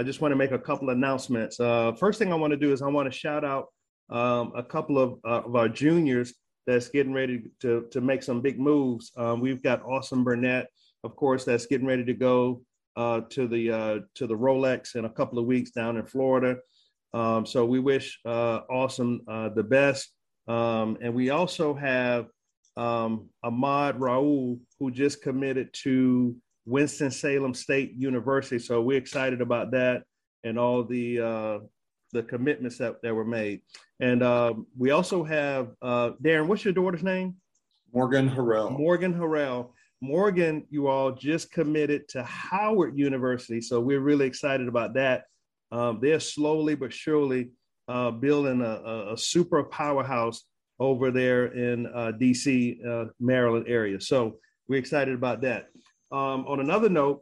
I just want to make a couple of announcements. Uh, first thing I want to do is I want to shout out um, a couple of, uh, of our juniors that's getting ready to, to make some big moves. Um, we've got Austin Burnett, of course, that's getting ready to go uh, to the uh, to the Rolex in a couple of weeks down in Florida. Um, so we wish uh, Austin uh, the best. Um, and we also have um, Ahmad Raul, who just committed to Winston-Salem State University. So we're excited about that and all the uh, the commitments that, that were made. And uh, we also have uh, Darren. What's your daughter's name? Morgan Harrell. Morgan Harrell. Morgan, you all just committed to Howard University, so we're really excited about that. Um, they're slowly but surely uh, building a, a, a, super powerhouse over there in uh, DC, uh, Maryland area. So we're excited about that. Um, on another note,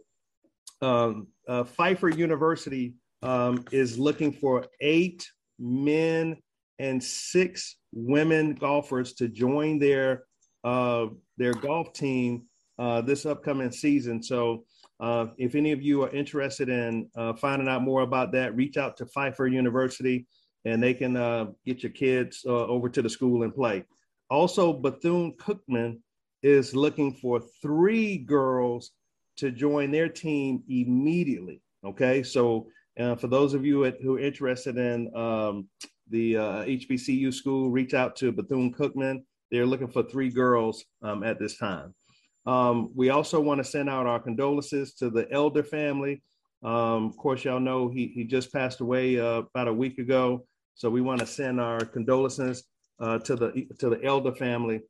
um, uh, Pfeiffer University um, is looking for eight men and six women golfers to join their uh, their golf team uh, this upcoming season. So, uh, if any of you are interested in uh, finding out more about that, reach out to Pfeiffer University, and they can uh, get your kids over to the school and play. Also, Bethune Cookman is looking for three girls to join their team immediately. Okay, so uh, for those of you who are interested in um, the uh, HBCU school, reach out to Bethune Cookman. They're looking for three girls um, at this time. Um, we also want to send out our condolences to the Elder family. Um, of course, y'all know he, he just passed away uh, about a week ago. So we want to send our condolences uh, to the to the Elder family.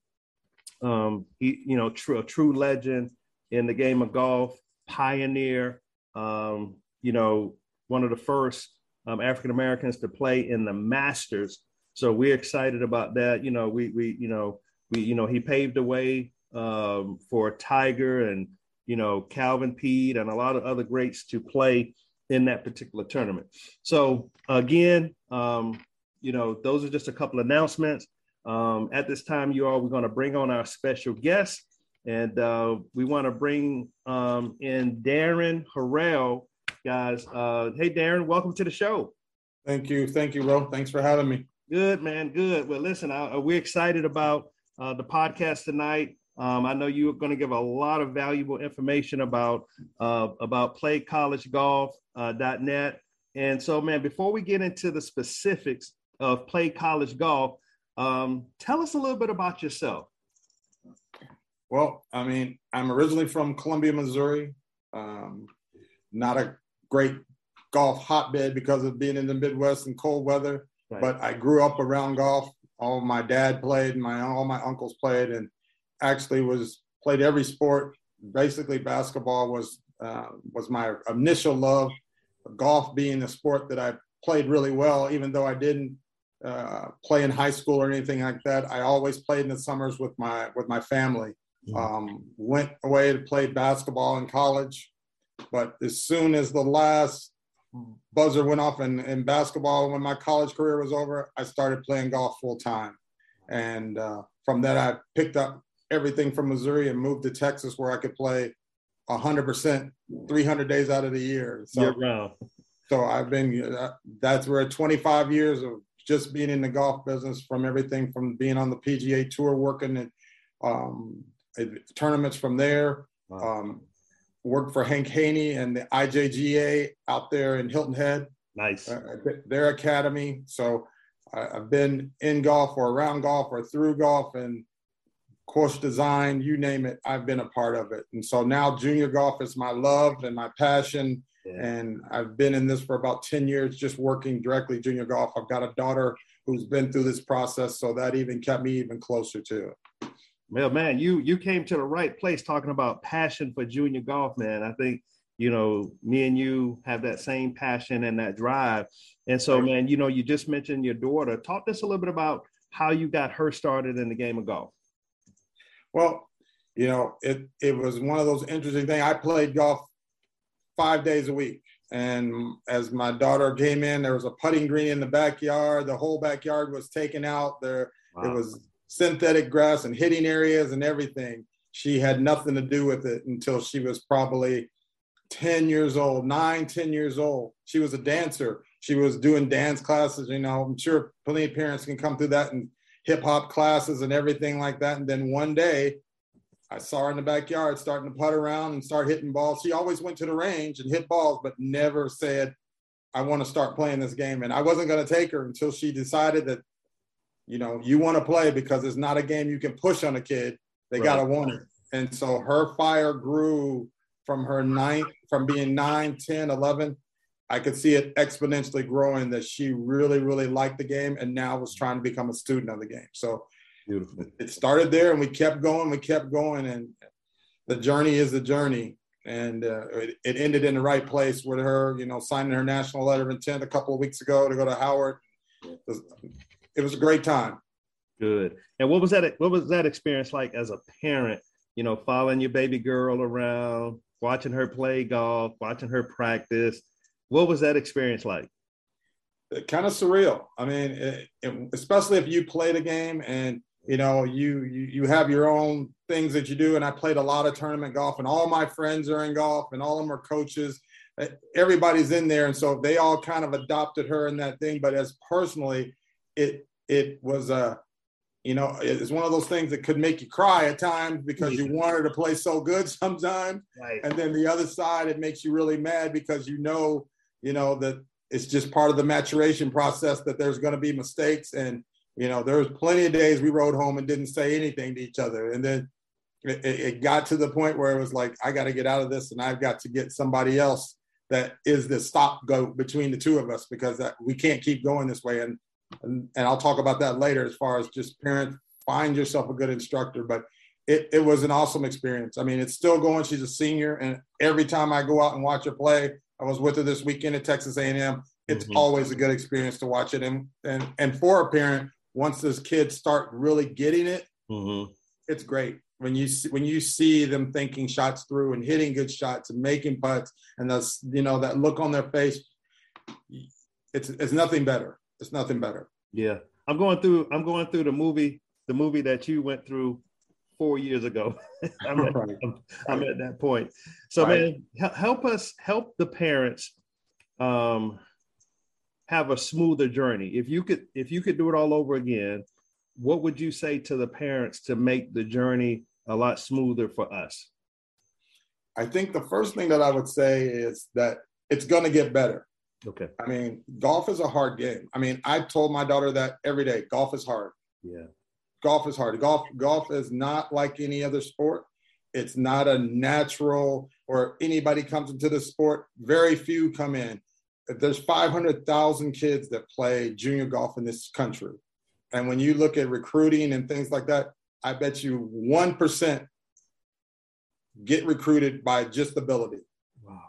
Um, he, you know, true, a true legend in the game of golf, pioneer. Um, you know, one of the first um, African Americans to play in the Masters. So we're excited about that. You know, we we you know we you know he paved the way um, for Tiger and you know Calvin Peete and a lot of other greats to play in that particular tournament. So again, um, you know those are just a couple announcements. Um, at this time, you all we're going to bring on our special guest, and uh, we want to bring um, in Darren Harrell guys. Uh, hey, Darren, welcome to the show. Thank you. Thank you, Ro. Thanks for having me. Good, man. Good. Well, listen, I, uh, we're excited about uh, the podcast tonight. Um, I know you're going to give a lot of valuable information about uh, about playcollegegolf.net. Uh, and so, man, before we get into the specifics of Play College Golf, um, tell us a little bit about yourself. Well, I mean, I'm originally from Columbia, Missouri. Um, not a great golf hotbed because of being in the Midwest and cold weather. Right. But I grew up around golf. All my dad played, my all my uncles played, and actually was played every sport. Basically, basketball was uh, was my initial love. Golf being the sport that I played really well, even though I didn't uh, play in high school or anything like that. I always played in the summers with my with my family. Mm-hmm. Um, went away to play basketball in college. But as soon as the last buzzer went off in, in basketball, when my college career was over, I started playing golf full time. And uh, from that, I picked up everything from Missouri and moved to Texas where I could play 100%, 300 days out of the year. So, so I've been, uh, that's where 25 years of just being in the golf business from everything from being on the PGA tour, working at, um, tournaments from there, wow. um, worked for Hank Haney and the IJGA out there in Hilton Head. Nice. Uh, their academy. So I've been in golf or around golf or through golf and course design, you name it, I've been a part of it. And so now junior golf is my love and my passion. Yeah. And I've been in this for about 10 years, just working directly junior golf. I've got a daughter who's been through this process. So that even kept me even closer to it. Well, man, you you came to the right place talking about passion for junior golf, man. I think you know me and you have that same passion and that drive. And so, man, you know, you just mentioned your daughter. Talk to us a little bit about how you got her started in the game of golf. Well, you know, it it was one of those interesting things. I played golf five days a week. And as my daughter came in, there was a putting green in the backyard. The whole backyard was taken out. There wow. it was synthetic grass and hitting areas and everything. She had nothing to do with it until she was probably 10 years old, nine, 10 years old. She was a dancer. She was doing dance classes. You know, I'm sure plenty of parents can come through that and hip hop classes and everything like that. And then one day I saw her in the backyard starting to putt around and start hitting balls. She always went to the range and hit balls, but never said, I want to start playing this game. And I wasn't going to take her until she decided that, you know, you want to play because it's not a game you can push on a kid. They right. got to want it. And so her fire grew from her ninth, from being nine, 10, 11. I could see it exponentially growing that she really, really liked the game and now was trying to become a student of the game. So Beautiful. it started there and we kept going, we kept going. And the journey is the journey. And uh, it, it, ended in the right place with her, you know, signing her national letter of intent a couple of weeks ago to go to Howard. It was, it was a great time. Good. And what was that? What was that experience like as a parent? You know, following your baby girl around, watching her play golf, watching her practice. What was that experience like? Kind of surreal. I mean, it, it, especially if you play the game and you know you, you you have your own things that you do. And I played a lot of tournament golf, and all my friends are in golf, and all of them are coaches. Uh, everybody's in there, and so they all kind of adopted her in that thing. But as personally, it it was a you know, it's one of those things that could make you cry at times because you wanted to play so good sometimes. Right. And then the other side, it makes you really mad because you know, you know, that it's just part of the maturation process that there's going to be mistakes. And, you know, there was plenty of days we rode home and didn't say anything to each other. And then it, it got to the point where it was like, I got to get out of this and I've got to get somebody else that is the stop go between the two of us because that, we can't keep going this way. And and, and I'll talk about that later as far as just parent find yourself a good instructor. But it, it was an awesome experience. I mean, it's still going. She's a senior, and every time I go out and watch her play, I was with her this weekend at Texas A&M. It's mm-hmm. always a good experience to watch it, and and and for a parent, once those kids start really getting it, mm-hmm. it's great when you see, when you see them thinking shots through and hitting good shots and making putts, and that's you know that look on their face. It's it's nothing better. It's nothing better. Yeah, I'm going through. I'm going through the movie, the movie that you went through four years ago. I'm, at, right. I'm, I'm, at that point. So, right. man, help us help the parents um, have a smoother journey. If you could, if you could do it all over again, what would you say to the parents to make the journey a lot smoother for us? I think the first thing that I would say is that it's going to get better. Okay. I mean, golf is a hard game. I mean, I told my daughter that every day. Golf is hard. Yeah. Golf is hard. Golf golf is not like any other sport. It's not a natural or anybody comes into the sport. Very few come in. There's 500,000 kids that play junior golf in this country. And when you look at recruiting and things like that, I bet you 1% get recruited by just ability. Wow.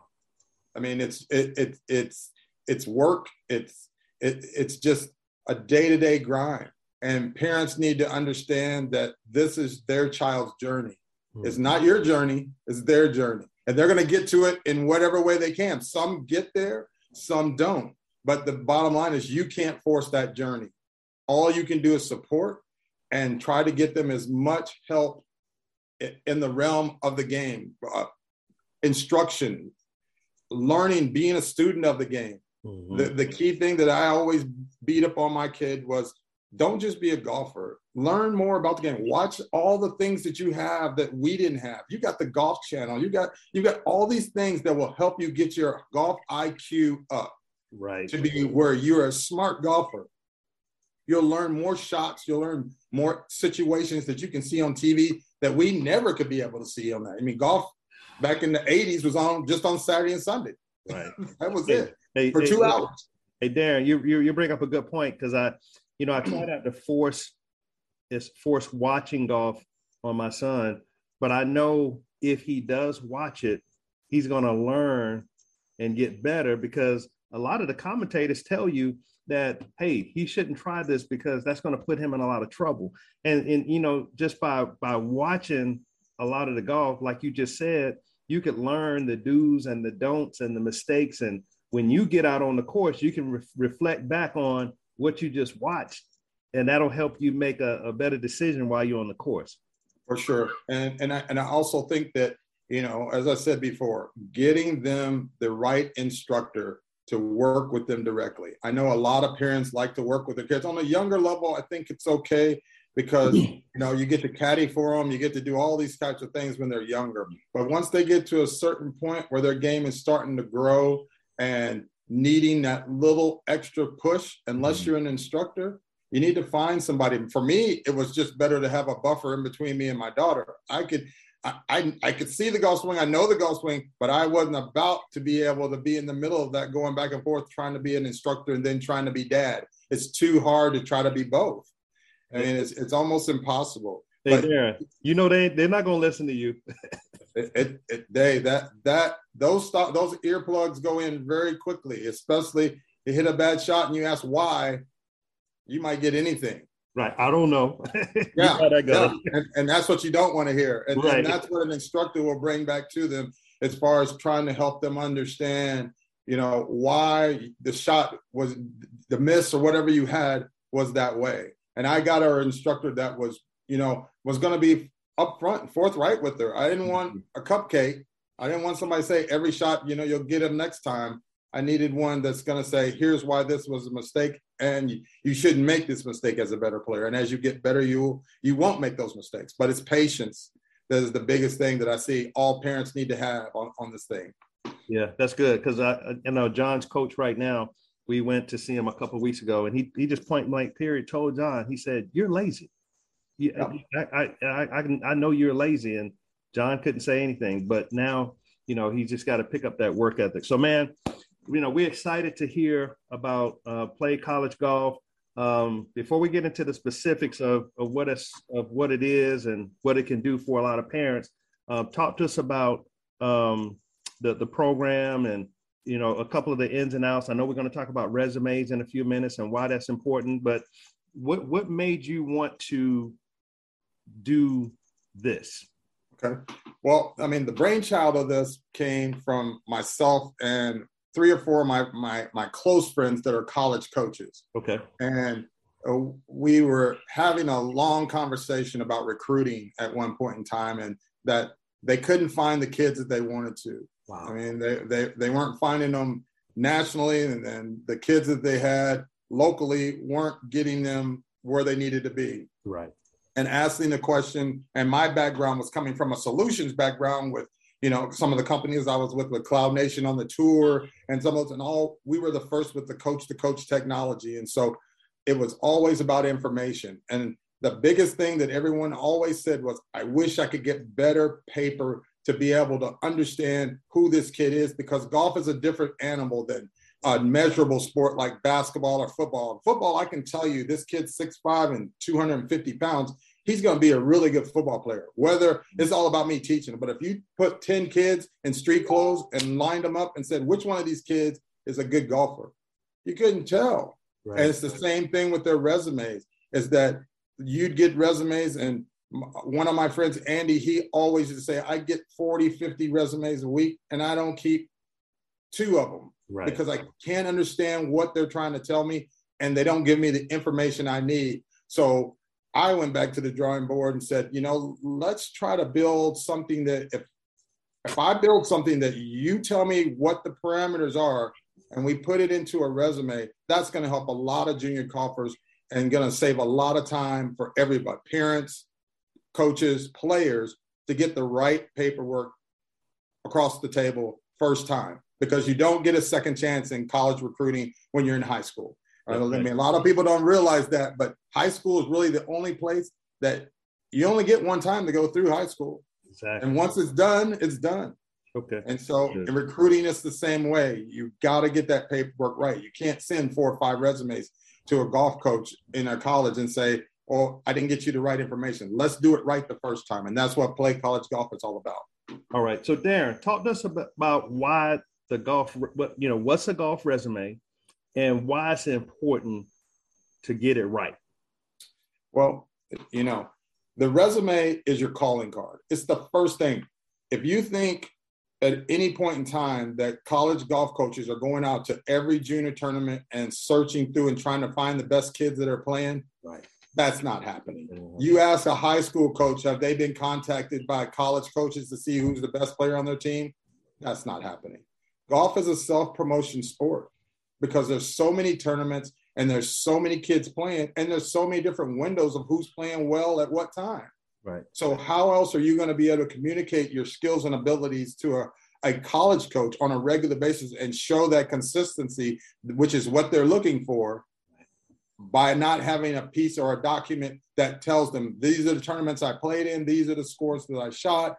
I mean, it's it, it it's it's work. It's it, it's just a day to day grind, and parents need to understand that this is their child's journey. Mm-hmm. It's not your journey; it's their journey, and they're going to get to it in whatever way they can. Some get there, some don't. But the bottom line is, you can't force that journey. All you can do is support and try to get them as much help in the realm of the game, uh, instruction, learning, being a student of the game, Mm-hmm. The, the key thing that I always beat up on my kid was don't just be a golfer. Learn more about the game. Watch all the things that you have that we didn't have. You got the golf channel. You got you got all these things that will help you get your golf IQ up. Right. To be where you're a smart golfer. You'll learn more shots. You'll learn more situations that you can see on TV that we never could be able to see on that. I mean, golf back in the 80s was on just on Saturday and Sunday. Right. that was yeah. it hey, for two hey, hours. Hey, Darren, you, you you bring up a good point because I, you know, I try not to force is force watching golf on my son, but I know if he does watch it, he's going to learn and get better because a lot of the commentators tell you that hey he shouldn't try this because that's going to put him in a lot of trouble. And and you know just by by watching a lot of the golf like you just said you could learn the do's and the don'ts and the mistakes. And when you get out on the course, you can re- reflect back on what you just watched, and that'll help you make a, a better decision while you're on the course. For sure, and and I, and I also think that you know, as I said before, getting them the right instructor to work with them directly. I know a lot of parents like to work with their kids on a younger level. I think it's okay because you know you get to caddy for them, you get to do all these types of things when they're younger. But once they get to a certain point where their game is starting to grow and needing that little extra push, unless mm-hmm. you're an instructor, you need to find somebody. For me, it was just better to have a buffer in between me and my daughter. I could I, I, I could see the golf swing. I know the golf swing, but I wasn't about to be able to be in the middle of that, going back and forth, trying to be an instructor and then trying to be dad. It's too hard to try to be both. I mean, it's it's almost impossible. Hey, but, Darren, you know they they're not going to listen to you. it, it, it, they that that those stop those earplugs go in very quickly, especially you hit a bad shot and you ask why, you might get anything. Right. I don't know. yeah. yeah. And, and, that's what you don't want to hear. And, right. and that's what an instructor will bring back to them as far as trying to help them understand, you know, why the shot was the miss or whatever you had was that way. And I got our instructor that was, you know, was going to be upfront and forthright with her. I didn't want mm-hmm. a cupcake. I didn't want somebody to say every shot, you know, you'll get him next time. I needed one that's going to say, here's why this was a mistake, and you, you, shouldn't make this mistake as a better player. And as you get better, you you won't make those mistakes. But it's patience that is the biggest thing that I see all parents need to have on, on this thing. Yeah, that's good because I, you know, John's coach right now. We went to see him a couple weeks ago, and he he just point blank period told John. He said, "You're lazy. Yeah, I, I I I I know you're lazy." And John couldn't say anything, but now you know he's just got to pick up that work ethic. So, man, you know, we're excited to hear about uh, play college golf. Um, before we get into the specifics of, of what it's of what it is and what it can do for a lot of parents, uh, talk to us about um, the the program and you know a couple of the ins and outs. I know we're going to talk about resumes in a few minutes and why that's important. But what what made you want to do this? Okay. Well, I mean, the brainchild of this came from myself and three or four of my my my close friends that are college coaches. Okay. And uh, we were having a long conversation about recruiting at one point in time, and that they couldn't find the kids that they wanted to. Wow. I mean, they they they weren't finding them nationally, and then the kids that they had locally weren't getting them where they needed to be. Right. And asking the question, and my background was coming from a solutions background with you know, some of the companies I was with with Cloud Nation on the tour and some of those and all, we were the first with the coach to coach technology. And so it was always about information. And the biggest thing that everyone always said was, I wish I could get better paper to be able to understand who this kid is because golf is a different animal than a measurable sport like basketball or football. Football, I can tell you this kid's 6'5 and 250 pounds he's going to be a really good football player. Whether it's all about me teaching, but if you put 10 kids in street clothes and lined them up and said, which one of these kids is a good golfer? You couldn't tell. Right. And it's the same thing with their resumes is that you'd get resumes and one of my friends, Andy, he always used to say, I get 40, 50 resumes a week and I don't keep two of them right. because I can't understand what they're trying to tell me and they don't give me the information I need. So I went back to the drawing board and said, you know, let's try to build something that if if I build something that you tell me what the parameters are and we put it into a resume, that's going to help a lot of junior golfers and going to save a lot of time for everybody, parents, coaches, players to get the right paperwork across the table first time because you don't get a second chance in college recruiting when you're in high school. I mean, a lot of people don't realize that, but high school is really the only place that you only get one time to go through high school. Exactly. And once it's done, it's done. Okay. And so in recruiting, it's the same way. You got to get that paperwork right. You can't send four or five resumes to a golf coach in a college and say, "Oh, I didn't get you the right information." Let's do it right the first time, and that's what play college golf is all about. All right. So Darren, talk to us about why the golf. What you know? What's a golf resume? And why it's important to get it right? Well, you know, the resume is your calling card. It's the first thing. If you think at any point in time that college golf coaches are going out to every junior tournament and searching through and trying to find the best kids that are playing, right. That's not happening. Mm-hmm. You ask a high school coach, have they been contacted by college coaches to see who's the best player on their team? That's not happening. Golf is a self promotion sport because there's so many tournaments and there's so many kids playing and there's so many different windows of who's playing well at what time. Right. So how else are you going to be able to communicate your skills and abilities to a, a college coach on a regular basis and show that consistency, which is what they're looking for, by not having a piece or a document that tells them these are the tournaments I played in, these are the scores that I shot,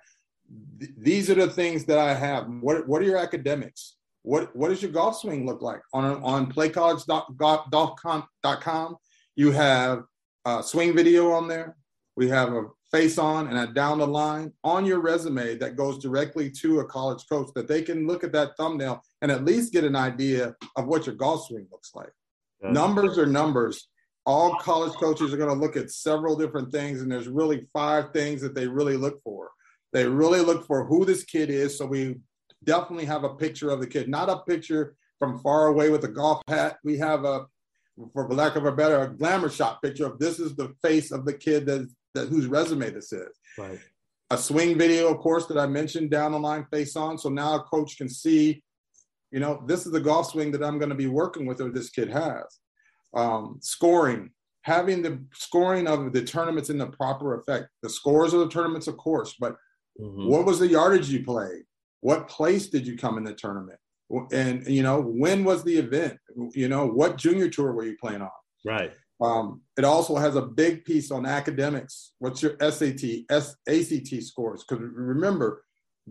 th- these are the things that I have. What what are your academics? What what does your golf swing look like on on playcollege.com? You have a swing video on there. We have a face on and a down the line on your resume that goes directly to a college coach that they can look at that thumbnail and at least get an idea of what your golf swing looks like. Yeah. Numbers are numbers. All college coaches are going to look at several different things, and there's really five things that they really look for. They really look for who this kid is. So we definitely have a picture of the kid, not a picture from far away with a golf hat. We have a, for lack of a better, a glamour shot picture of this is the face of the kid that that whose resume this is. Right. A swing video, of course, that I mentioned down the line face on. So now a coach can see, you know, this is the golf swing that I'm going to be working with or this kid has. Um, scoring, having the scoring of the tournaments in the proper effect. The scores of the tournaments, of course, but mm-hmm. what was the yardage you played? What place did you come in the tournament? And you know, when was the event? You know, what junior tour were you playing on? Right. Um, it also has a big piece on academics. What's your SAT, S- ACT scores? Because remember,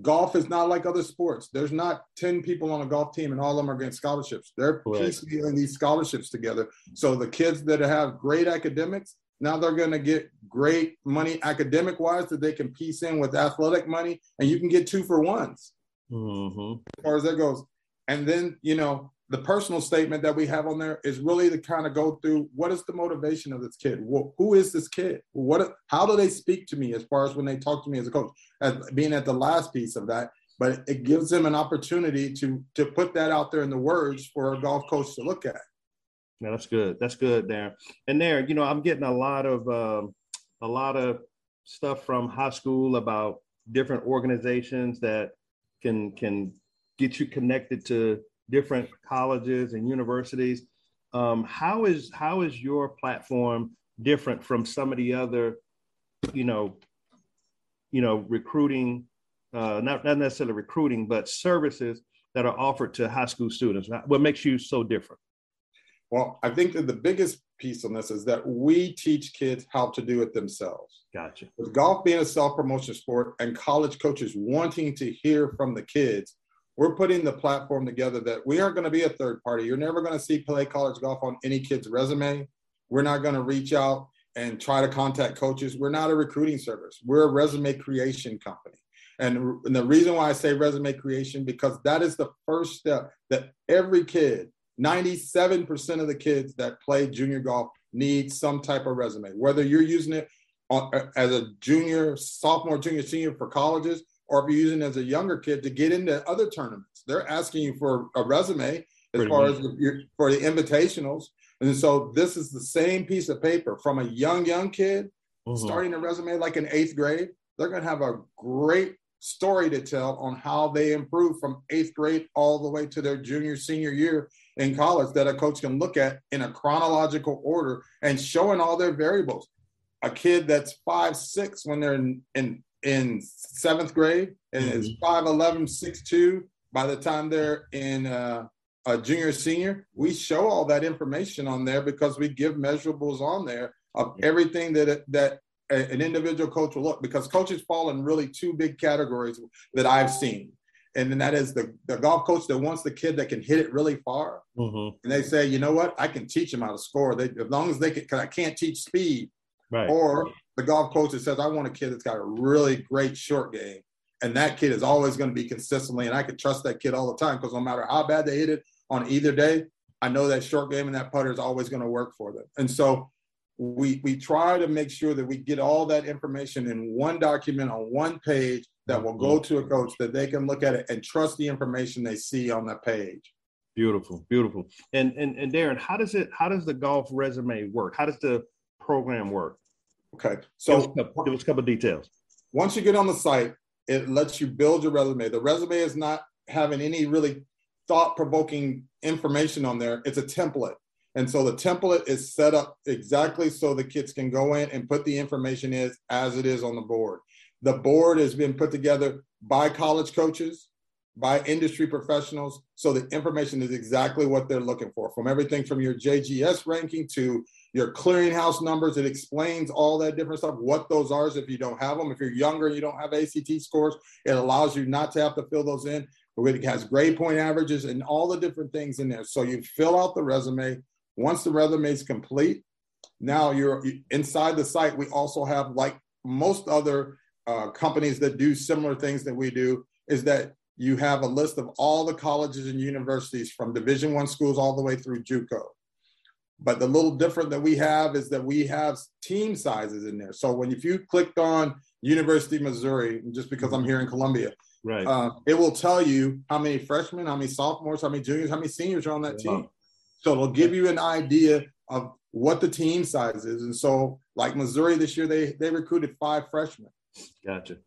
golf is not like other sports. There's not 10 people on a golf team and all of them are getting scholarships. They're right. piecemealing these scholarships together. So the kids that have great academics, now they're going to get great money academic wise that they can piece in with athletic money and you can get two for ones mm-hmm. as far as that goes. And then, you know, the personal statement that we have on there is really to kind of go through what is the motivation of this kid? Well, who is this kid? What how do they speak to me as far as when they talk to me as a coach? As being at the last piece of that but it gives them an opportunity to to put that out there in the words for a golf coach to look at. Yeah that's good. That's good there and there you know i'm getting a lot of um, a lot of stuff from high school about different organizations that can can get you connected to different colleges and universities. Um, how is how is your platform different from some of the other, you know, you know, recruiting, uh, not not necessarily recruiting, but services that are offered to high school students? What makes you so different? Well, I think that the biggest piece on this is that we teach kids how to do it themselves. Gotcha. With golf being a self promotion sport and college coaches wanting to hear from the kids, we're putting the platform together that we aren't going to be a third party. You're never going to see play college golf on any kid's resume. We're not going to reach out and try to contact coaches. We're not a recruiting service. We're a resume creation company. And, and the reason why I say resume creation because that is the first step that every kid, 97% of the kids that play junior golf need some type of resume. Whether you're using it as a junior, sophomore, junior, senior for colleges, or if you're using it as a younger kid to get into other tournaments. They're asking you for a resume as Pretty far much. as the, for the invitationals. And so this is the same piece of paper from a young, young kid mm-hmm. starting a resume like in eighth grade. They're going to have a great story to tell on how they improve from eighth grade all the way to their junior, senior year in college that a coach can look at in a chronological order and showing all their variables. A kid that's five, six when they're in, in in seventh grade and mm-hmm. is 5'11, 6'2 by the time they're in uh, a junior senior. We show all that information on there because we give measurables on there of everything that that an individual coach will look because coaches fall in really two big categories that I've seen. And then that is the, the golf coach that wants the kid that can hit it really far. Mm-hmm. And they say, you know what, I can teach them how to score. They, as long as they can, because I can't teach speed. Right. Or the golf coach that says, I want a kid that's got a really great short game. And that kid is always going to be consistently, and I can trust that kid all the time because no matter how bad they hit it on either day, I know that short game and that putter is always going to work for them. And so we we try to make sure that we get all that information in one document on one page that will go to a coach that they can look at it and trust the information they see on that page. Beautiful, beautiful. And and and Darren, how does it how does the golf resume work? How does the program work? Okay, so give us, give us a couple details. Once you get on the site, it lets you build your resume. The resume is not having any really thought provoking information on there. It's a template. And so the template is set up exactly so the kids can go in and put the information in as it is on the board. The board has been put together by college coaches, by industry professionals. So the information is exactly what they're looking for from everything from your JGS ranking to your clearinghouse numbers. It explains all that different stuff, what those are if you don't have them. If you're younger you don't have ACT scores, it allows you not to have to fill those in. It has grade point averages and all the different things in there. So you fill out the resume. Once the resume is complete, now you're inside the site. We also have, like most other uh, companies that do similar things that we do, is that you have a list of all the colleges and universities from Division One schools all the way through JUCO. But the little different that we have is that we have team sizes in there. So when if you clicked on University of Missouri, just because I'm here in Columbia, right, uh, it will tell you how many freshmen, how many sophomores, how many juniors, how many seniors are on that team. So it'll give you an idea of what the team size is. And so, like Missouri this year, they they recruited five freshmen. Gotcha.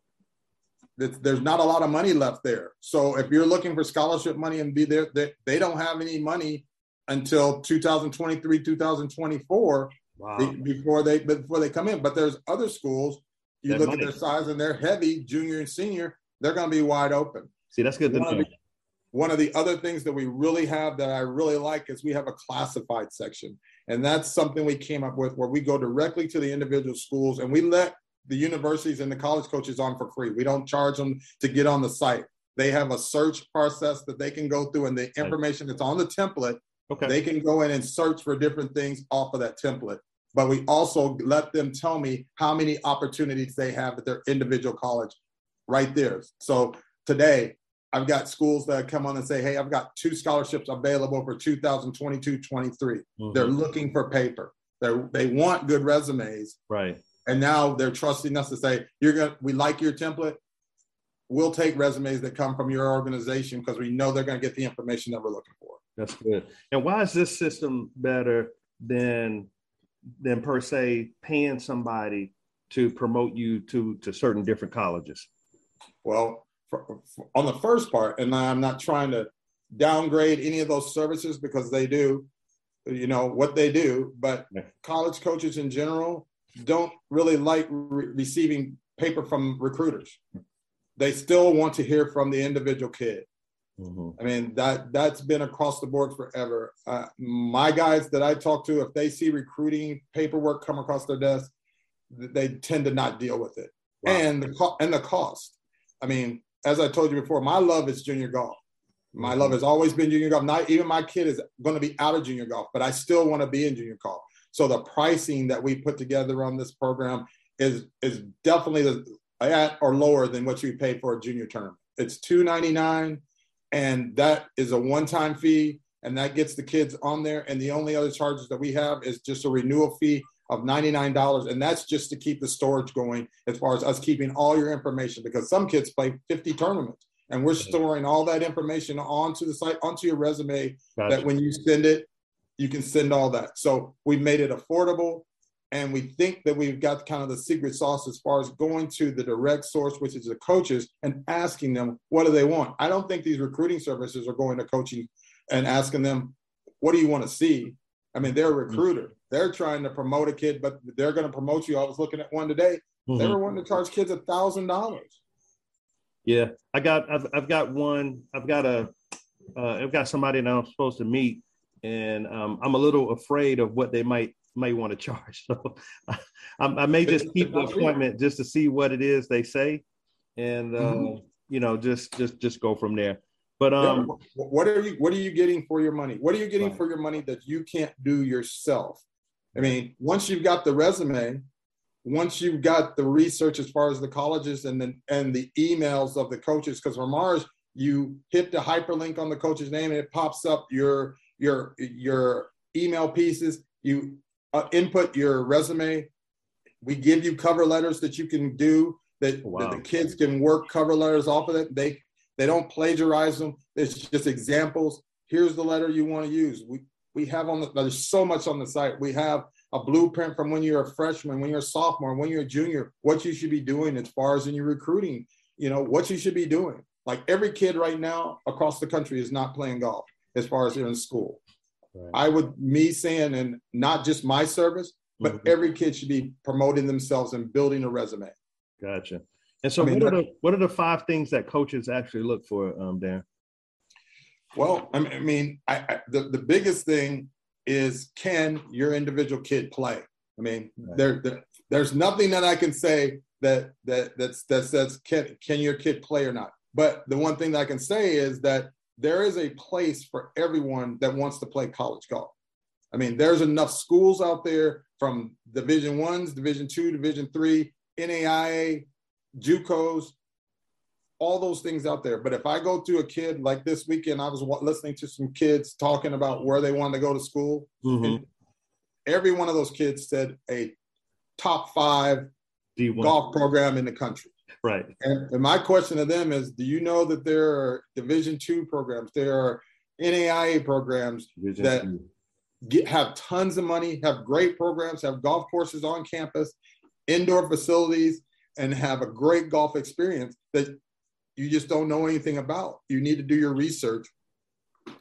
There's not a lot of money left there. So if you're looking for scholarship money and be there, they, they don't have any money until 2023, 2024 wow. before they before they come in. But there's other schools. You look money. at their size and they're heavy, junior and senior. They're going to be wide open. See, that's good. One of, the, one of the other things that we really have that I really like is we have a classified section, and that's something we came up with where we go directly to the individual schools and we let the universities and the college coaches on for free. We don't charge them to get on the site. They have a search process that they can go through, and the information that's on the template, okay. they can go in and search for different things off of that template. But we also let them tell me how many opportunities they have at their individual college right there. So today, I've got schools that come on and say, Hey, I've got two scholarships available for 2022 23. Mm-hmm. They're looking for paper. They they want good resumes. Right and now they're trusting us to say you're gonna we like your template. We'll take resumes that come from your organization because we know they're going to get the information that we're looking for. That's good. And why is this system better than than per se paying somebody to promote you to to certain different colleges? Well for, for, on the first part and i'm not trying to downgrade any of those services because they do you know what they do but college coaches in general don't really like re- receiving paper from recruiters. They still want to hear from the individual kid. Mm-hmm. I mean that that's been across the board forever. Uh, my guys that I talk to, if they see recruiting paperwork come across their desk, they tend to not deal with it. Wow. And the co- and the cost. I mean, as I told you before, my love is junior golf. My mm-hmm. love has always been junior golf. Not even my kid is going to be out of junior golf, but I still want to be in junior golf. So the pricing that we put together on this program is is definitely at or lower than what you pay for a junior tournament. It's two ninety nine, and that is a one time fee, and that gets the kids on there. And the only other charges that we have is just a renewal fee of $99 and that's just to keep the storage going as far as us keeping all your information because some kids play 50 tournaments and we're storing all that information onto the site onto your resume gotcha. that when you send it you can send all that. So we made it affordable. And we think that we've got kind of the secret sauce as far as going to the direct source, which is the coaches, and asking them, what do they want? I don't think these recruiting services are going to coaching and asking them, what do you want to see? I mean, they're a recruiter. They're trying to promote a kid, but they're going to promote you. I was looking at one today. Mm-hmm. They were wanting to charge kids a thousand dollars. Yeah, I got. I've, I've got one. I've got a. have uh, got somebody that I'm supposed to meet and um, I'm a little afraid of what they might may want to charge. So I, I, may just keep the appointment just to see what it is they say, and uh, mm-hmm. you know, just just just go from there. But um, yeah, what are you what are you getting for your money? What are you getting right. for your money that you can't do yourself? I mean, once you've got the resume, once you've got the research as far as the colleges and then and the emails of the coaches, because from ours, you hit the hyperlink on the coach's name and it pops up your your your email pieces. You uh, input your resume. We give you cover letters that you can do that, wow. that the kids can work cover letters off of it. They they don't plagiarize them. It's just examples. Here's the letter you want to use. We we have on the there's so much on the site. We have a blueprint from when you're a freshman, when you're a sophomore, when you're a junior, what you should be doing as far as in your recruiting, you know, what you should be doing. Like every kid right now across the country is not playing golf as far as in school. Right. I would, me saying, and not just my service, but mm-hmm. every kid should be promoting themselves and building a resume. Gotcha. And so, I mean, what are the what are the five things that coaches actually look for, um, Dan? Well, I mean, I, I, the the biggest thing is can your individual kid play? I mean, right. there, there there's nothing that I can say that that that's that says can can your kid play or not. But the one thing that I can say is that there is a place for everyone that wants to play college golf. I mean, there's enough schools out there from Division Ones, Division Two, Division Three, NAIA, JUCOs, all those things out there. But if I go to a kid like this weekend, I was listening to some kids talking about where they wanted to go to school. Mm-hmm. every one of those kids said a top five D1. golf program in the country. Right. And, and, my question to them is, do you know that there are Division two programs, there are NAIA programs Division that get, have tons of money, have great programs, have golf courses on campus, indoor facilities, and have a great golf experience that you just don't know anything about. You need to do your research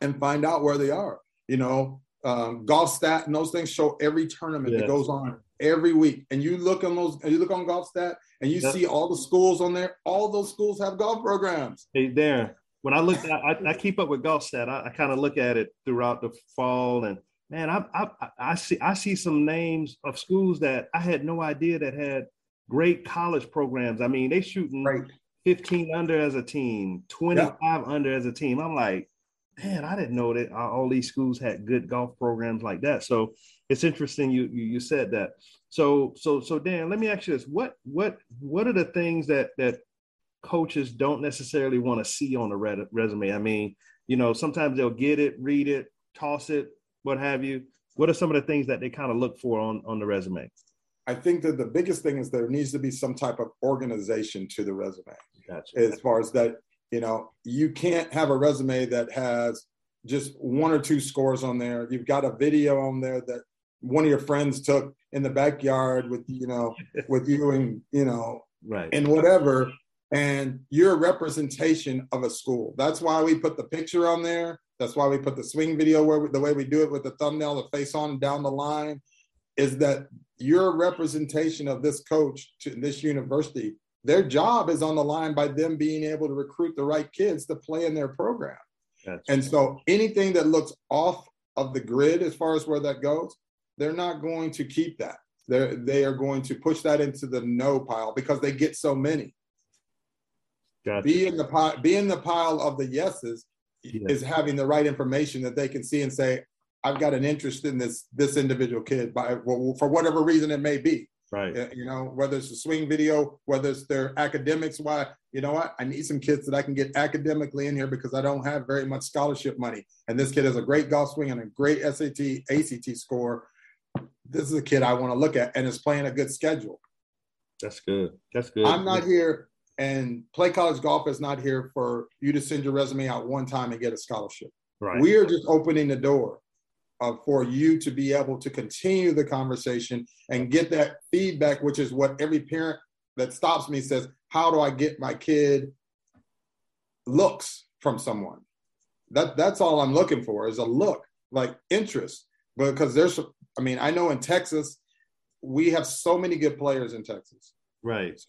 and find out where they are. You know, um, golf stat and those things show every tournament yes. that goes on every week. And you look on those, you look on golf stat and you yep. see all the schools on there. All those schools have golf programs. Hey, Darren, when I look at, I, I keep up with golf stat. I, I kind of look at it throughout the fall and man, I, I, I see I see some names of schools that I had no idea that had great college programs. I mean, they shooting right. 15 under as a team, 25 yeah. under as a team. I'm like, man, I didn't know that all these schools had good golf programs like that. So it's interesting you you, you said that. So so so Dan, let me ask you this: what what what are the things that that coaches don't necessarily want to see on a resume? I mean, you know, sometimes they'll get it, read it, toss it, what have you. What are some of the things that they kind of look for on on the resume? I think that the biggest thing is there needs to be some type of organization to the resume. Gotcha. As far as that, you know, you can't have a resume that has just one or two scores on there. You've got a video on there that one of your friends took in the backyard with you know with you and you know right. and whatever and you're a representation of a school. That's why we put the picture on there. That's why we put the swing video where we, the way we do it with the thumbnail the face on down the line is that you're a representation of this coach to this university their job is on the line by them being able to recruit the right kids to play in their program. That's and so anything that looks off of the grid as far as where that goes, they're not going to keep that. They're, they are going to push that into the no pile because they get so many. Gotcha. Be in the pile, be in the pile of the yeses yeah. is having the right information that they can see and say, I've got an interest in this this individual kid by well, for whatever reason it may be. Right. Eh, you know, whether it's a swing video, whether it's their academics, why, you know what? I need some kids that I can get academically in here because I don't have very much scholarship money. And this kid has a great golf swing and a great SAT, ACT score. This is a kid I want to look at and is playing a good schedule. That's good. That's good. I'm not here and play college golf is not here for you to send your resume out one time and get a scholarship. Right. We are just opening the door uh, for you to be able to continue the conversation and get that feedback, which is what every parent that stops me says, How do I get my kid looks from someone? That, that's all I'm looking for is a look, like interest. Because there's, I mean, I know in Texas, we have so many good players in Texas. Right.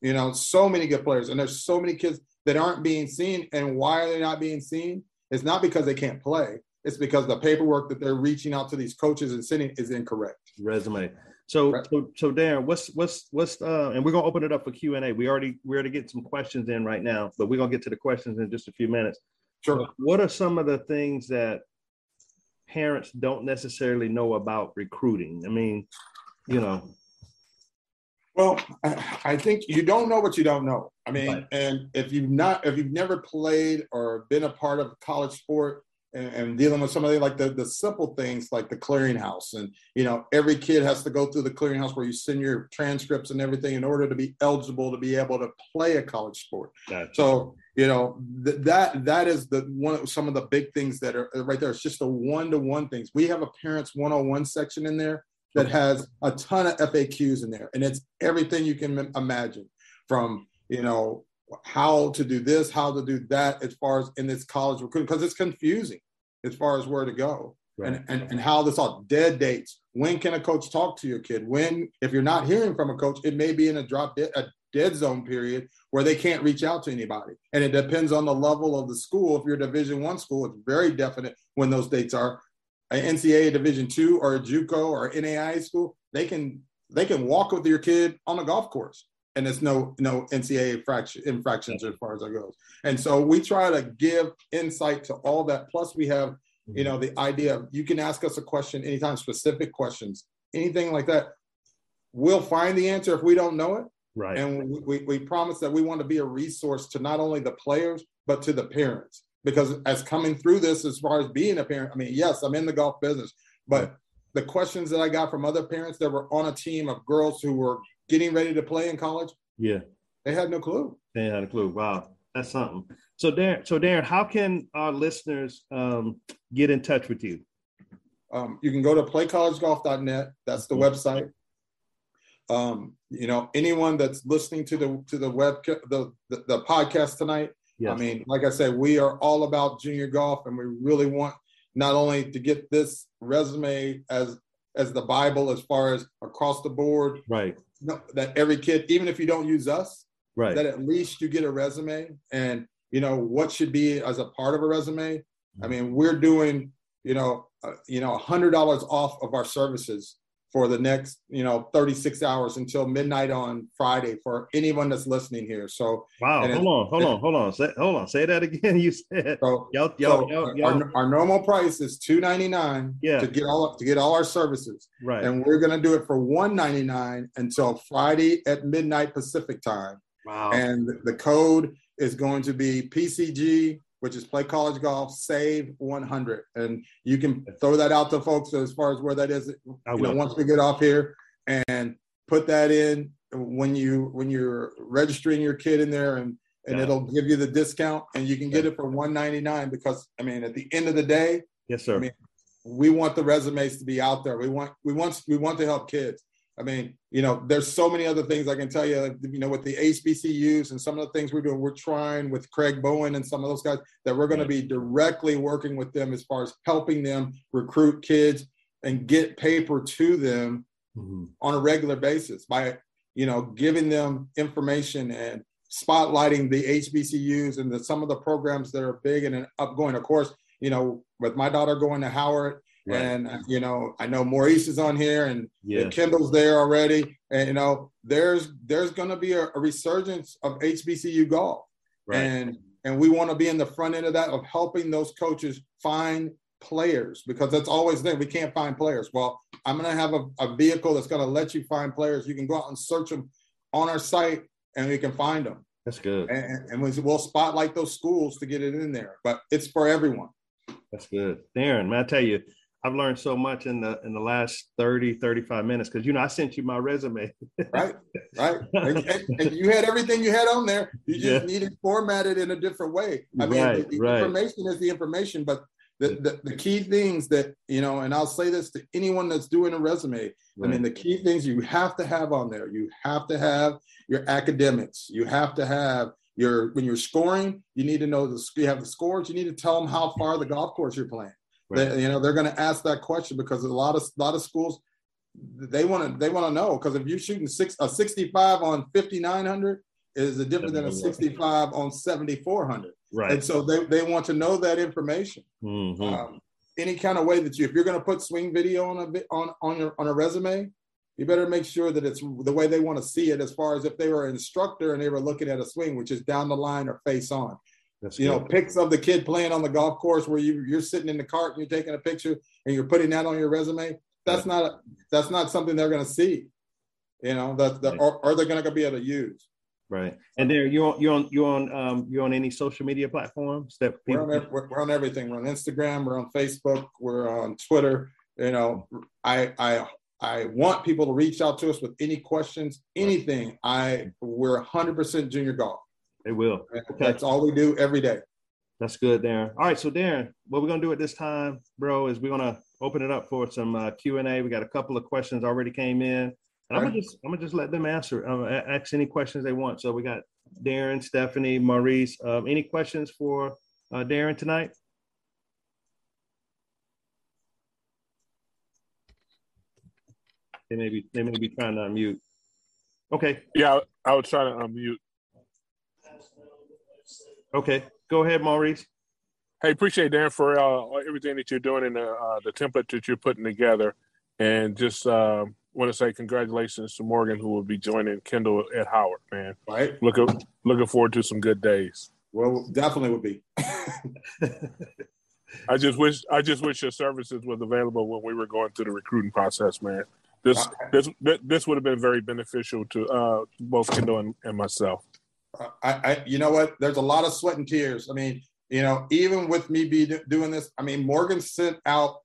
You know, so many good players. And there's so many kids that aren't being seen. And why are they not being seen? It's not because they can't play it's because the paperwork that they're reaching out to these coaches and sending is incorrect. Resume. So, right. so, so Darren, what's what's what's uh, and we're gonna open it up for Q and A. We already we're already get some questions in right now, but we're gonna get to the questions in just a few minutes. Sure. what are some of the things that parents don't necessarily know about recruiting? I mean, you know. Well, I think you don't know what you don't know. I mean, right. and if you've not, if you've never played or been a part of college sport, and, and, dealing with some of the like the, the simple things like the clearinghouse and you know every kid has to go through the clearinghouse where you send your transcripts and everything in order to be eligible to be able to play a college sport. Gotcha. so you know th- that that is the one of some of the big things that are right there. It's just the one-to-one things. We have a parents one-on-one section in there that has a ton of FAQs in there, and it's everything you can imagine from you know how to do this, how to do that, as far as in this college recruiting, because it's confusing as far as where to go. Right. And, and, and how this all dead dates. When can a coach talk to your kid? When, if you're not hearing from a coach, it may be in a drop dead, a dead zone period where they can't reach out to anybody. And it depends on the level of the school. If you're a Division One school, it's very definite when those dates are. An NCAA Division Two or a JUCO or NAIA school, they can they can walk with your kid on the golf course and there's no no NCAA infraction, infractions as far as that goes. And so we try to give insight to all that. Plus, we have you know mm-hmm. the idea of you can ask us a question anytime, specific questions, anything like that. We'll find the answer if we don't know it. Right. And we, we, we promise that we want to be a resource to not only the players but to the parents. Because as coming through this, as far as being a parent, I mean, yes, I'm in the golf business, but the questions that I got from other parents that were on a team of girls who were getting ready to play in college, yeah, they had no clue. They had a clue. Wow, that's something. So Darren, so Darren, how can our listeners um, get in touch with you? Um, you can go to playcollegegolf.net. That's the mm-hmm. website. Um, you know, anyone that's listening to the to the web the the, the podcast tonight. Yes. I mean, like I said, we are all about junior golf, and we really want not only to get this resume as as the Bible as far as across the board, right? That every kid, even if you don't use us, right, that at least you get a resume, and you know what should be as a part of a resume. I mean, we're doing you know uh, you know a hundred dollars off of our services for the next, you know, 36 hours until midnight on Friday for anyone that's listening here. So wow, hold on, hold on, hold on, say, hold on, say that again. You said so, yo, yo, so yo, yo. Our, our, normal price is 2.99 yeah. to get all to get all our services. Right. And we're gonna do it for 1.99 until Friday at midnight Pacific time. Wow. And the code is going to be PCG which is play college golf, save 100. And you can throw that out to folks as far as where that is, you know, once we get off here and put that in when you when you're registering your kid in there and and yeah. it'll give you the discount and you can get it for 199 because I mean at the end of the day, yes sir. I mean, we want the resumes to be out there. We want we want we want to help kids. I mean, you know, there's so many other things I can tell you, you know, with the HBCUs and some of the things we're doing, we're trying with Craig Bowen and some of those guys that we're going to be directly working with them as far as helping them recruit kids and get paper to them mm-hmm. on a regular basis by, you know, giving them information and spotlighting the HBCUs and the, some of the programs that are big and an upgoing. Of course, you know, with my daughter going to Howard, Right. And uh, you know, I know Maurice is on here, and, yeah. and Kendall's there already. And you know, there's there's going to be a, a, resurgence of HBCU golf, right. and and we want to be in the front end of that of helping those coaches find players because that's always there. We can't find players. Well, I'm going to have a, a vehicle that's going to let you find players. You can go out and search them on our site, and we can find them. That's good. And, and we'll spotlight those schools to get it in there, but it's for everyone. That's good. Darren, man, I tell you, I've learned so much in the in the last 30, 35 minutes because you know I sent you my resume. right, right. And, and, you had everything you had on there. You just yeah. needed formatted in a different way. I mean, right, the, the right. information is the information, but the, the, the, key things that you know, and I'll say this to anyone that's doing a resume. Right. I mean, the key things you have to have on there. You have to have your academics. You have to have your when you're scoring. You need to know the you have the scores. You need to tell them how far the golf course you're playing. Right. They, you know, they're going to ask that question because a lot of a lot of schools they want to they want to know because if you're shooting six a 65 on 5900 is a different than a 65 on 7400. Right. And so they, they want to know that information. Mm-hmm. Um, any kind of way that you if you're going to put swing video on a bit on on your on a resume, you better make sure that it's the way they want to see it as far as if they were an instructor and they were looking at a swing which is down the line or face on that's you good. know, pics of the kid playing on the golf course where you you're sitting in the cart and you're taking a picture and you're putting that on your resume. That's not a, that's not something they're going to see. You know, that the, or, or they're going to be able to use. Right. And there you on you on you on um you on any social media platforms that people we're on, we're, we're on everything. We're on Instagram. We're on Facebook. We're on Twitter. You know, I I I want people to reach out to us with any questions, anything. I we're 100% junior golf. They will. Okay. That's all we do every day. That's good, Darren. All right, so Darren, what we're gonna do at this time, bro, is we're gonna open it up for some uh, Q and A. We got a couple of questions already came in, and I'm gonna just I'm gonna just let them answer, uh, ask any questions they want. So we got Darren, Stephanie, Maurice. Um, any questions for uh, Darren tonight? They may be they may be trying to unmute. Okay. Yeah, I was trying to unmute. Okay, go ahead, Maurice. Hey, appreciate Dan for uh, everything that you're doing and the uh, the template that you're putting together, and just uh, want to say congratulations to Morgan who will be joining Kendall at Howard. Man, right? Looking looking forward to some good days. Well, definitely would be. I just wish I just wish your services was available when we were going through the recruiting process, man. This this this would have been very beneficial to uh, both Kendall and, and myself. I, I, you know what? There's a lot of sweat and tears. I mean, you know, even with me be doing this, I mean, Morgan sent out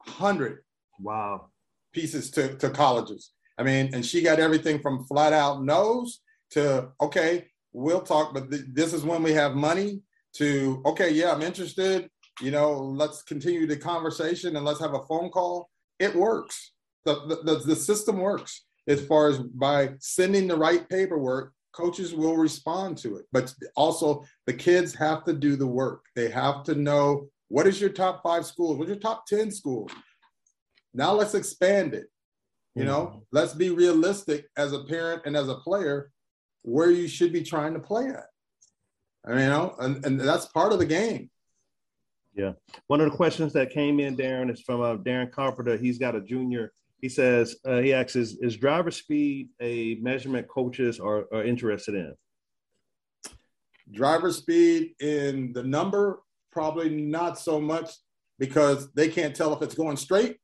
hundred wow pieces to to colleges. I mean, and she got everything from flat out no's to okay, we'll talk, but th- this is when we have money. To okay, yeah, I'm interested. You know, let's continue the conversation and let's have a phone call. It works the, the, the system works as far as by sending the right paperwork coaches will respond to it. But also the kids have to do the work. They have to know what is your top five schools? What's your top 10 schools? Now let's expand it. You know mm-hmm. let's be realistic as a parent and as a player where you should be trying to play at. I mean, you know and, and that's part of the game. Yeah. One of the questions that came in darren is from uh, darren carpenter. He's got a junior he says uh, he asks is, is driver speed a measurement coaches are, are interested in? Driver speed in the number probably not so much because they can't tell if it's going straight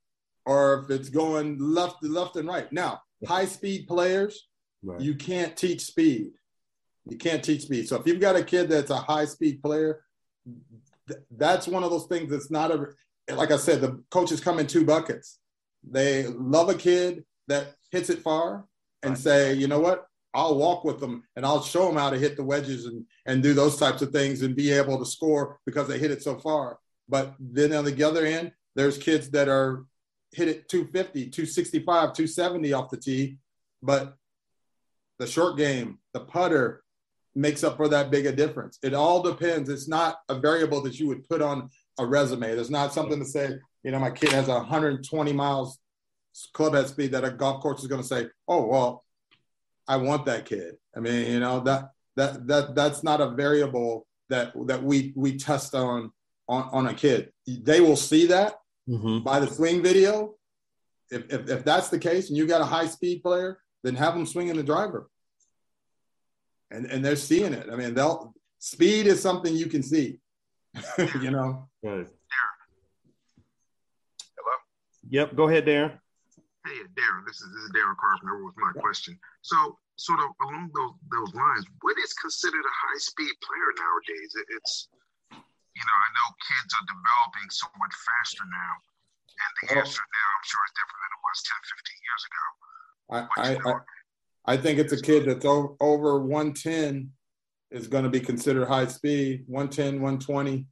or if it's going left left and right. Now high speed players right. you can't teach speed. You can't teach speed. So if you've got a kid that's a high speed player th- that's one of those things that's not a like i said the coaches come in two buckets they love a kid that hits it far and right. say, you know what, I'll walk with them and I'll show them how to hit the wedges and, and do those types of things and be able to score because they hit it so far. But then on the other end, there's kids that are hit it 250, 265, 270 off the tee, but the short game, the putter makes up for that big a difference. It all depends. It's not a variable that you would put on a resume. There's not something to say, you know, my kid has 120 miles club head speed that a golf course is going to say, oh, well, I want that kid. I mean, you know, that, that, that, that's not a variable that, that we, we test on, on, on a kid. They will see that mm-hmm. by the swing video. If, if, if that's the case and you got a high speed player, then have them swing in the driver. And, and they're seeing it. I mean, they'll speed is something you can see, you know? Right. Hello? Yep. Go ahead, Darren. Hey, Darren. This is this is Darren Carpenter with my question. So, sort of along those those lines, what is considered a high speed player nowadays? It's you know, I know kids are developing so much faster now, and the oh. answer now, I'm sure, is different than it was 10, 15 years ago. I, I, I, I think it's a kid that's over, over 110 is going to be considered high speed. 110, 120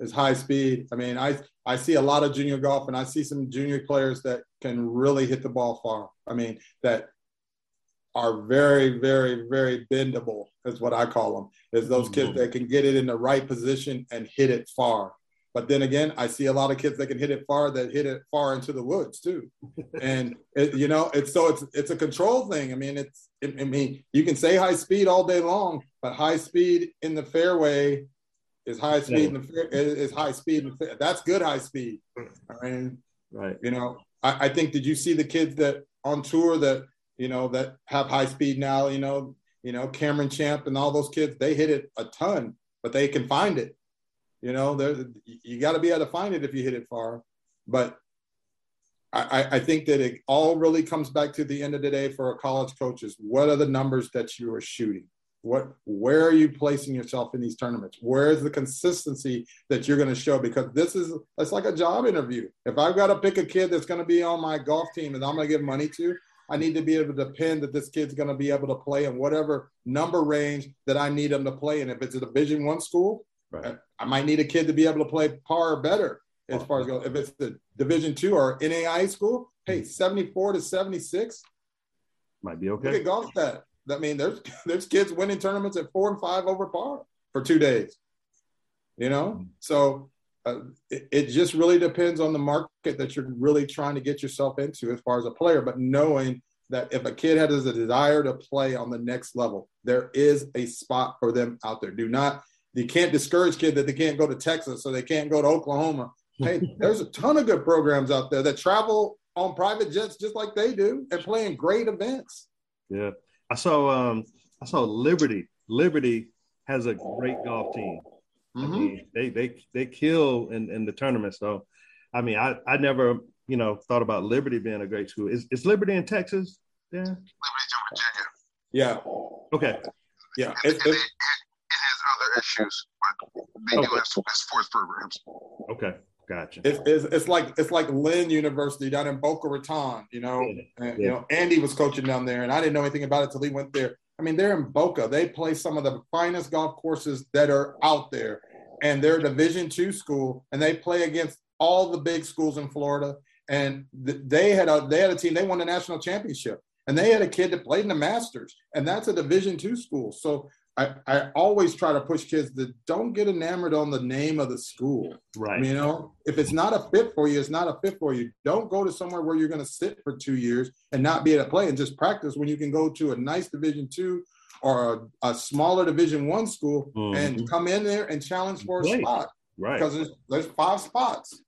is high speed. I mean, I I see a lot of junior golf, and I see some junior players that can really hit the ball far. I mean, that are very, very, very bendable, is what I call them. Is those kids mm-hmm. that can get it in the right position and hit it far. But then again, I see a lot of kids that can hit it far that hit it far into the woods too. and it, you know, it's so it's it's a control thing. I mean, it's it, I mean, you can say high speed all day long, but high speed in the fairway is high speed. Yeah. Is high speed. That's good high speed. Mm. I mean, right. You know, I, I think. Did you see the kids that on tour that you know that have high speed now? You know, you know Cameron Champ and all those kids. They hit it a ton, but they can find it. You know, you got to be able to find it if you hit it far. But I, I, think that it all really comes back to the end of the day for a college coaches. What are the numbers that you are shooting? What, where are you placing yourself in these tournaments? Where is the consistency that you're going to show? Because this is, it's like a job interview. If I've got to pick a kid that's going to be on my golf team and I'm going to give money to, I need to be able to depend that this kid's going to be able to play in whatever number range that I need him to play in. If it's a Division One school, right. I might need a kid to be able to play par or better. as far as go. If it's the Division two or NAI school, hey, 74 to 76 might be okay. look at golf that. I mean, there's there's kids winning tournaments at four and five over par for two days. You know, so uh, it, it just really depends on the market that you're really trying to get yourself into as far as a player. But knowing that if a kid has a desire to play on the next level, there is a spot for them out there. Do not you can't discourage kids that they can't go to Texas so they can't go to Oklahoma. Hey, there's a ton of good programs out there that travel on private jets just like they do and playing great events. Yeah, I saw um I saw Liberty. Liberty has a great golf team. I Mhm. mean, they they they kill in, in the tournament. So, I mean, I I never you know thought about Liberty being a great school. Is is Liberty in Texas? Yeah. Liberty's in Virginia. Yeah, Okay. yeah. And, It, and it, it, it has other issues, but they do have some good sports programs. Okay. Gotcha. it's, it's, it's like it's like Lynn University down in Boca Raton. You know, and, you know Andy was coaching down there, and I didn't know anything about it till he went there. I mean, they're in Boca. They play some of the finest golf courses that are out there, and they're a Division two school, and they play against all the big schools in Florida. And th- they had a they had a team. They won a national championship, and they had a kid that played in the Masters, and that's a Division two school. So. I, I always try to push kids that don't get enamored on the name of the school. right. You know, if it's not a fit for you, it's not a fit for you. Don't go to somewhere where you're going to sit for two years and not be able to play and just practice when you can go to a nice Division two or a, a smaller Division one school Mhm. and come in there and challenge for a Right. spot right. because there's, there's five spots.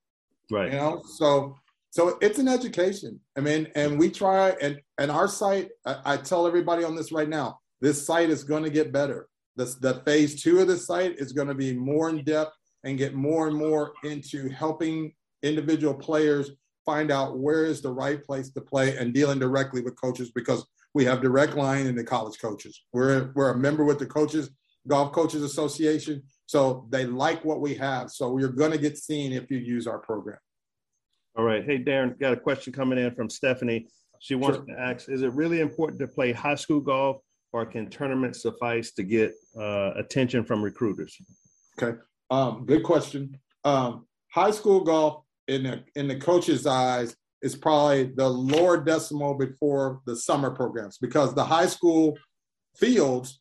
Right. You know, so so it's an education. I mean, and we try and and our site. I, I tell everybody on this right now. This site is going to get better. This the phase two of the site is going to be more in depth and get more and more into helping individual players find out where is the right place to play and dealing directly with coaches because we have direct line in the college coaches. We're we're a member with the coaches golf coaches association, so they like what we have. So we're going to get seen if you use our program. All right. Hey, Darren, got a question coming in from Stephanie. She wants Sure. to ask Is it really important to play high school golf or can tournaments suffice to get uh, attention from recruiters? Okay, um, good question. Um, high school golf in the in the coach's eyes is probably the lower decimal before the summer programs because the high school fields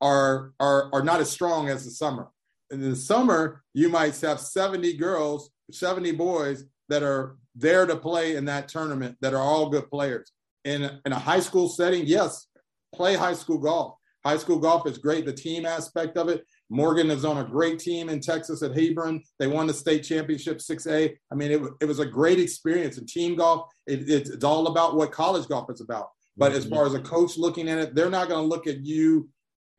are are are not as strong as the summer. In the summer, you might have 70 girls, 70 boys that are there to play in that tournament that are all good players. In, in a high school setting, yes, play high school golf. High school golf is great, the team aspect of it. Morgan is on a great team in Texas at Hebron. They won the state championship 6A. I mean, it, it was a great experience. And team golf, it, it's, it's all about what college golf is about. But as far as a coach looking at it, they're not going to look at you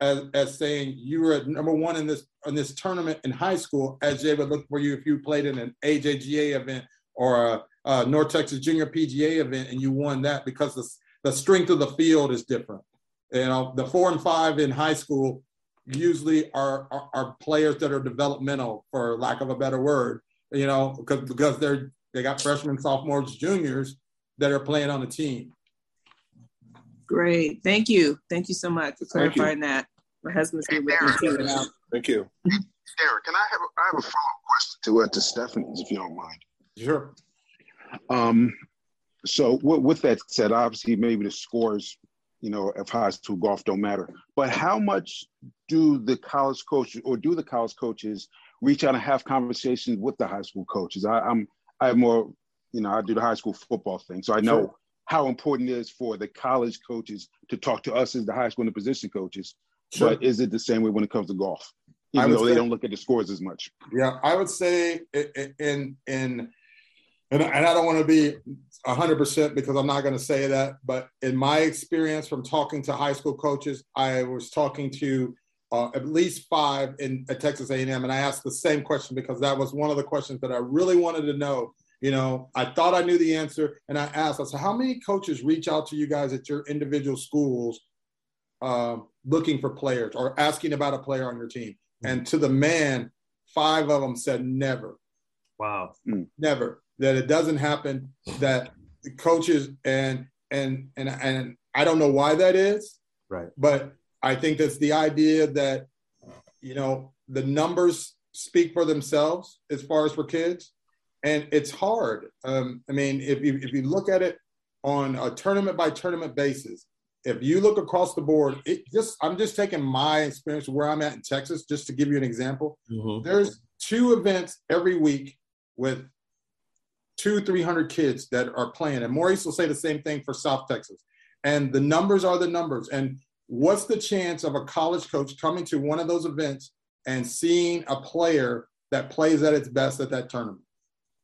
as, as saying you were number one in this in this tournament in high school, as they would look for you if you played in an AJGA event or a, a North Texas Junior PGA event and you won that because the, the strength of the field is different. You know, the four and five in high school usually are, are, are players that are developmental, for lack of a better word. You know, because because they're they got freshmen, sophomores, juniors that are playing on the team. Great. Thank you. Thank you so much for clarifying that. My husband's here with me too. Thank you. Derek, can I have a, I have a follow up question to uh, to Stephanie, if you don't mind. Sure. Um, so with, with that said, obviously maybe the scores, you know, if high school golf don't matter. But how much do the college coaches or do the college coaches reach out and have conversations with the high school coaches? I, I'm I have more, you know, I do the high school football thing, so I know Sure. how important it is for the college coaches to talk to us as the high school and the position coaches. Sure. But is it the same way when it comes to golf? Even though they don't look at the scores as much. Yeah, I would say in in and, and I don't want to be hundred percent because I'm not going to say that, but in my experience from talking to high school coaches, I was talking to uh, at least five in at Texas A&M, and I asked the same question because that was one of the questions that I really wanted to know. You know, I thought I knew the answer, and I asked, I said, how many coaches reach out to you guys at your individual schools um, looking for players or asking about a player on your team? And to the man, five of them said never, Wow. never. That it doesn't happen. That the coaches and and and and I don't know why that is. Right. But I think that's the idea that you know the numbers speak for themselves as far as for kids. and it's hard. Um, I mean, if you if you look at it on a tournament by tournament basis, if you look across the board, it just I'm just taking my experience where I'm at in Texas, just to give you an example. Mm-hmm. There's two events every week with two, three hundred kids that are playing, and Maurice will say the same thing for South Texas. And the numbers are the numbers. And what's the chance of a college coach coming to one of those events and seeing a player that plays at its best at that tournament?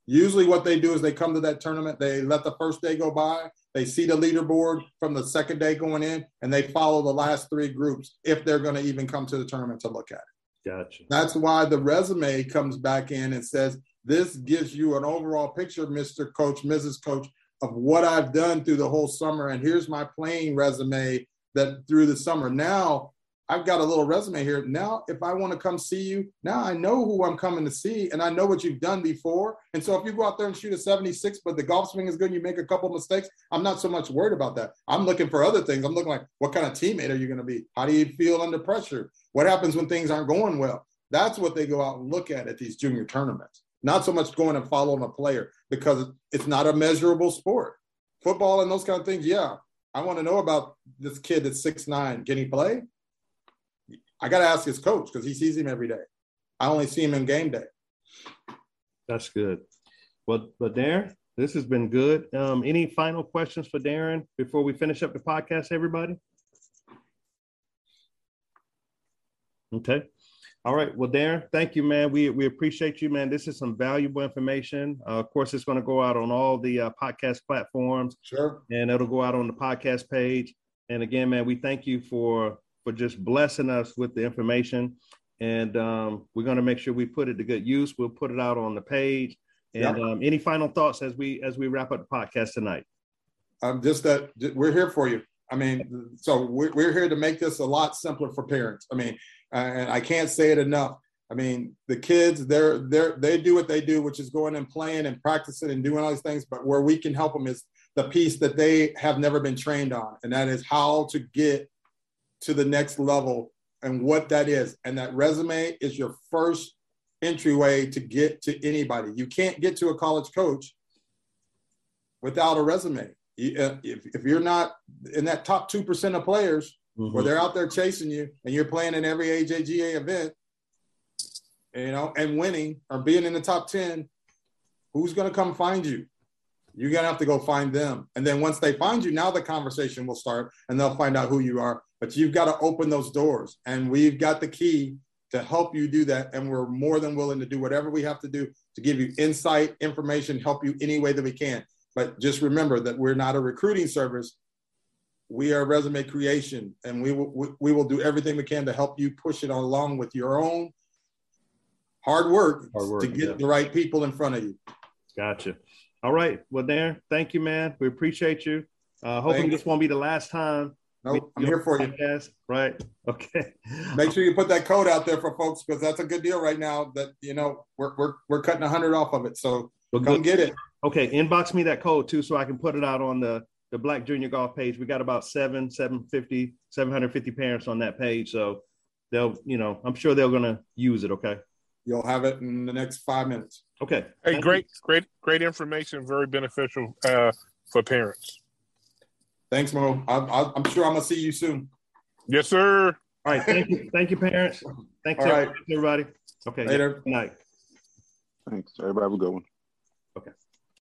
Usually, what they do is they come to that tournament, they let the first day go by, they see the leaderboard from the second day going in, and they follow the last three groups if they're going to even come to the tournament to look at it. Gotcha. That's why the resume comes back in and says, This gives you an overall picture, Mr. Coach, Mrs. Coach, of what I've done through the whole summer. And here's my playing resume that through the summer. Now I've got a little resume here. Now, if I want to come see you, now I know who I'm coming to see and I know what you've done before. And so if you go out there and shoot a 76, but the golf swing is good and you make a couple mistakes, I'm not so much worried about that. I'm looking for other things. I'm looking like, what kind of teammate are you going to be? How do you feel under pressure? What happens when things aren't going well? That's what they go out and look at at these junior tournaments. Not so much going and following a player because it's not a measurable sport. Football and those kind of things, yeah. I want to know about this kid that's six nine. Can he play? I got to ask his coach because he sees him every day. I only see him in game day. That's good. Well, but Darren, this has been good. Um, any final questions for Darren before we finish up the podcast, everybody? Okay. All right. Well, Darren, thank you, man. We we appreciate you, man. This is some valuable information. Uh, of course, it's going to go out on all the uh, podcast platforms. Sure. And it'll go out on the podcast page. And again, man, we thank you for for just blessing us with the information. And um, we're going to make sure we put it to good use. We'll put it out on the page. And yep. um, any final thoughts as we as we wrap up the podcast tonight? Um, just that we're here for you. I mean, so we're, we're here to make this a lot simpler for parents. I mean, and I can't say it enough. I mean, the kids, they're they're they do what they do, which is going and playing and practicing and doing all these things. But where we can help them is the piece that they have never been trained on, and that is how to get to the next level and what that is. And that resume is your first entryway to get to anybody. You can't get to a college coach without a resume. Uh, if, if you're not in that top 2% of players mm-hmm. where they're out there chasing you and you're playing in every AJGA event, you know, and winning or being in the top 10, who's going to come find you? You're going to have to go find them. And then once they find you, now the conversation will start and they'll find out who you are but you've got to open those doors. And we've got the key to help you do that. And we're more than willing to do whatever we have to do to give you insight, information, help you any way that we can. But just remember that we're not a recruiting service. We are resume creation, and we will we will do everything we can to help you push it along with your own hard work, hard work to get yeah. the right people in front of you. Gotcha. All right. Well, Darren, thank you, man. We appreciate you. Uh, hoping this won't be the last time Nope, I'm here for you. Yes. Right. Okay. Make sure you put that code out there for folks because that's a good deal right now. That you know we're we're we're cutting a hundred off of it. So well, come good. get it. Okay, inbox me that code too, so I can put it out on the the Black Junior Golf page. We got about seven, 750, 750 parents on that page. So they'll, you know, I'm sure they're gonna use it. Okay. You'll have it in the next five minutes. Okay. Hey, Thank great, you. great, great information. Very beneficial uh, for parents. Thanks, Mo. I, am sure I'm gonna see you soon. Yes, sir. All right. Thank you. Thank you, parents. Thanks, All right. everybody. Okay. Later. Good night. Thanks. Everybody have a good one. Okay.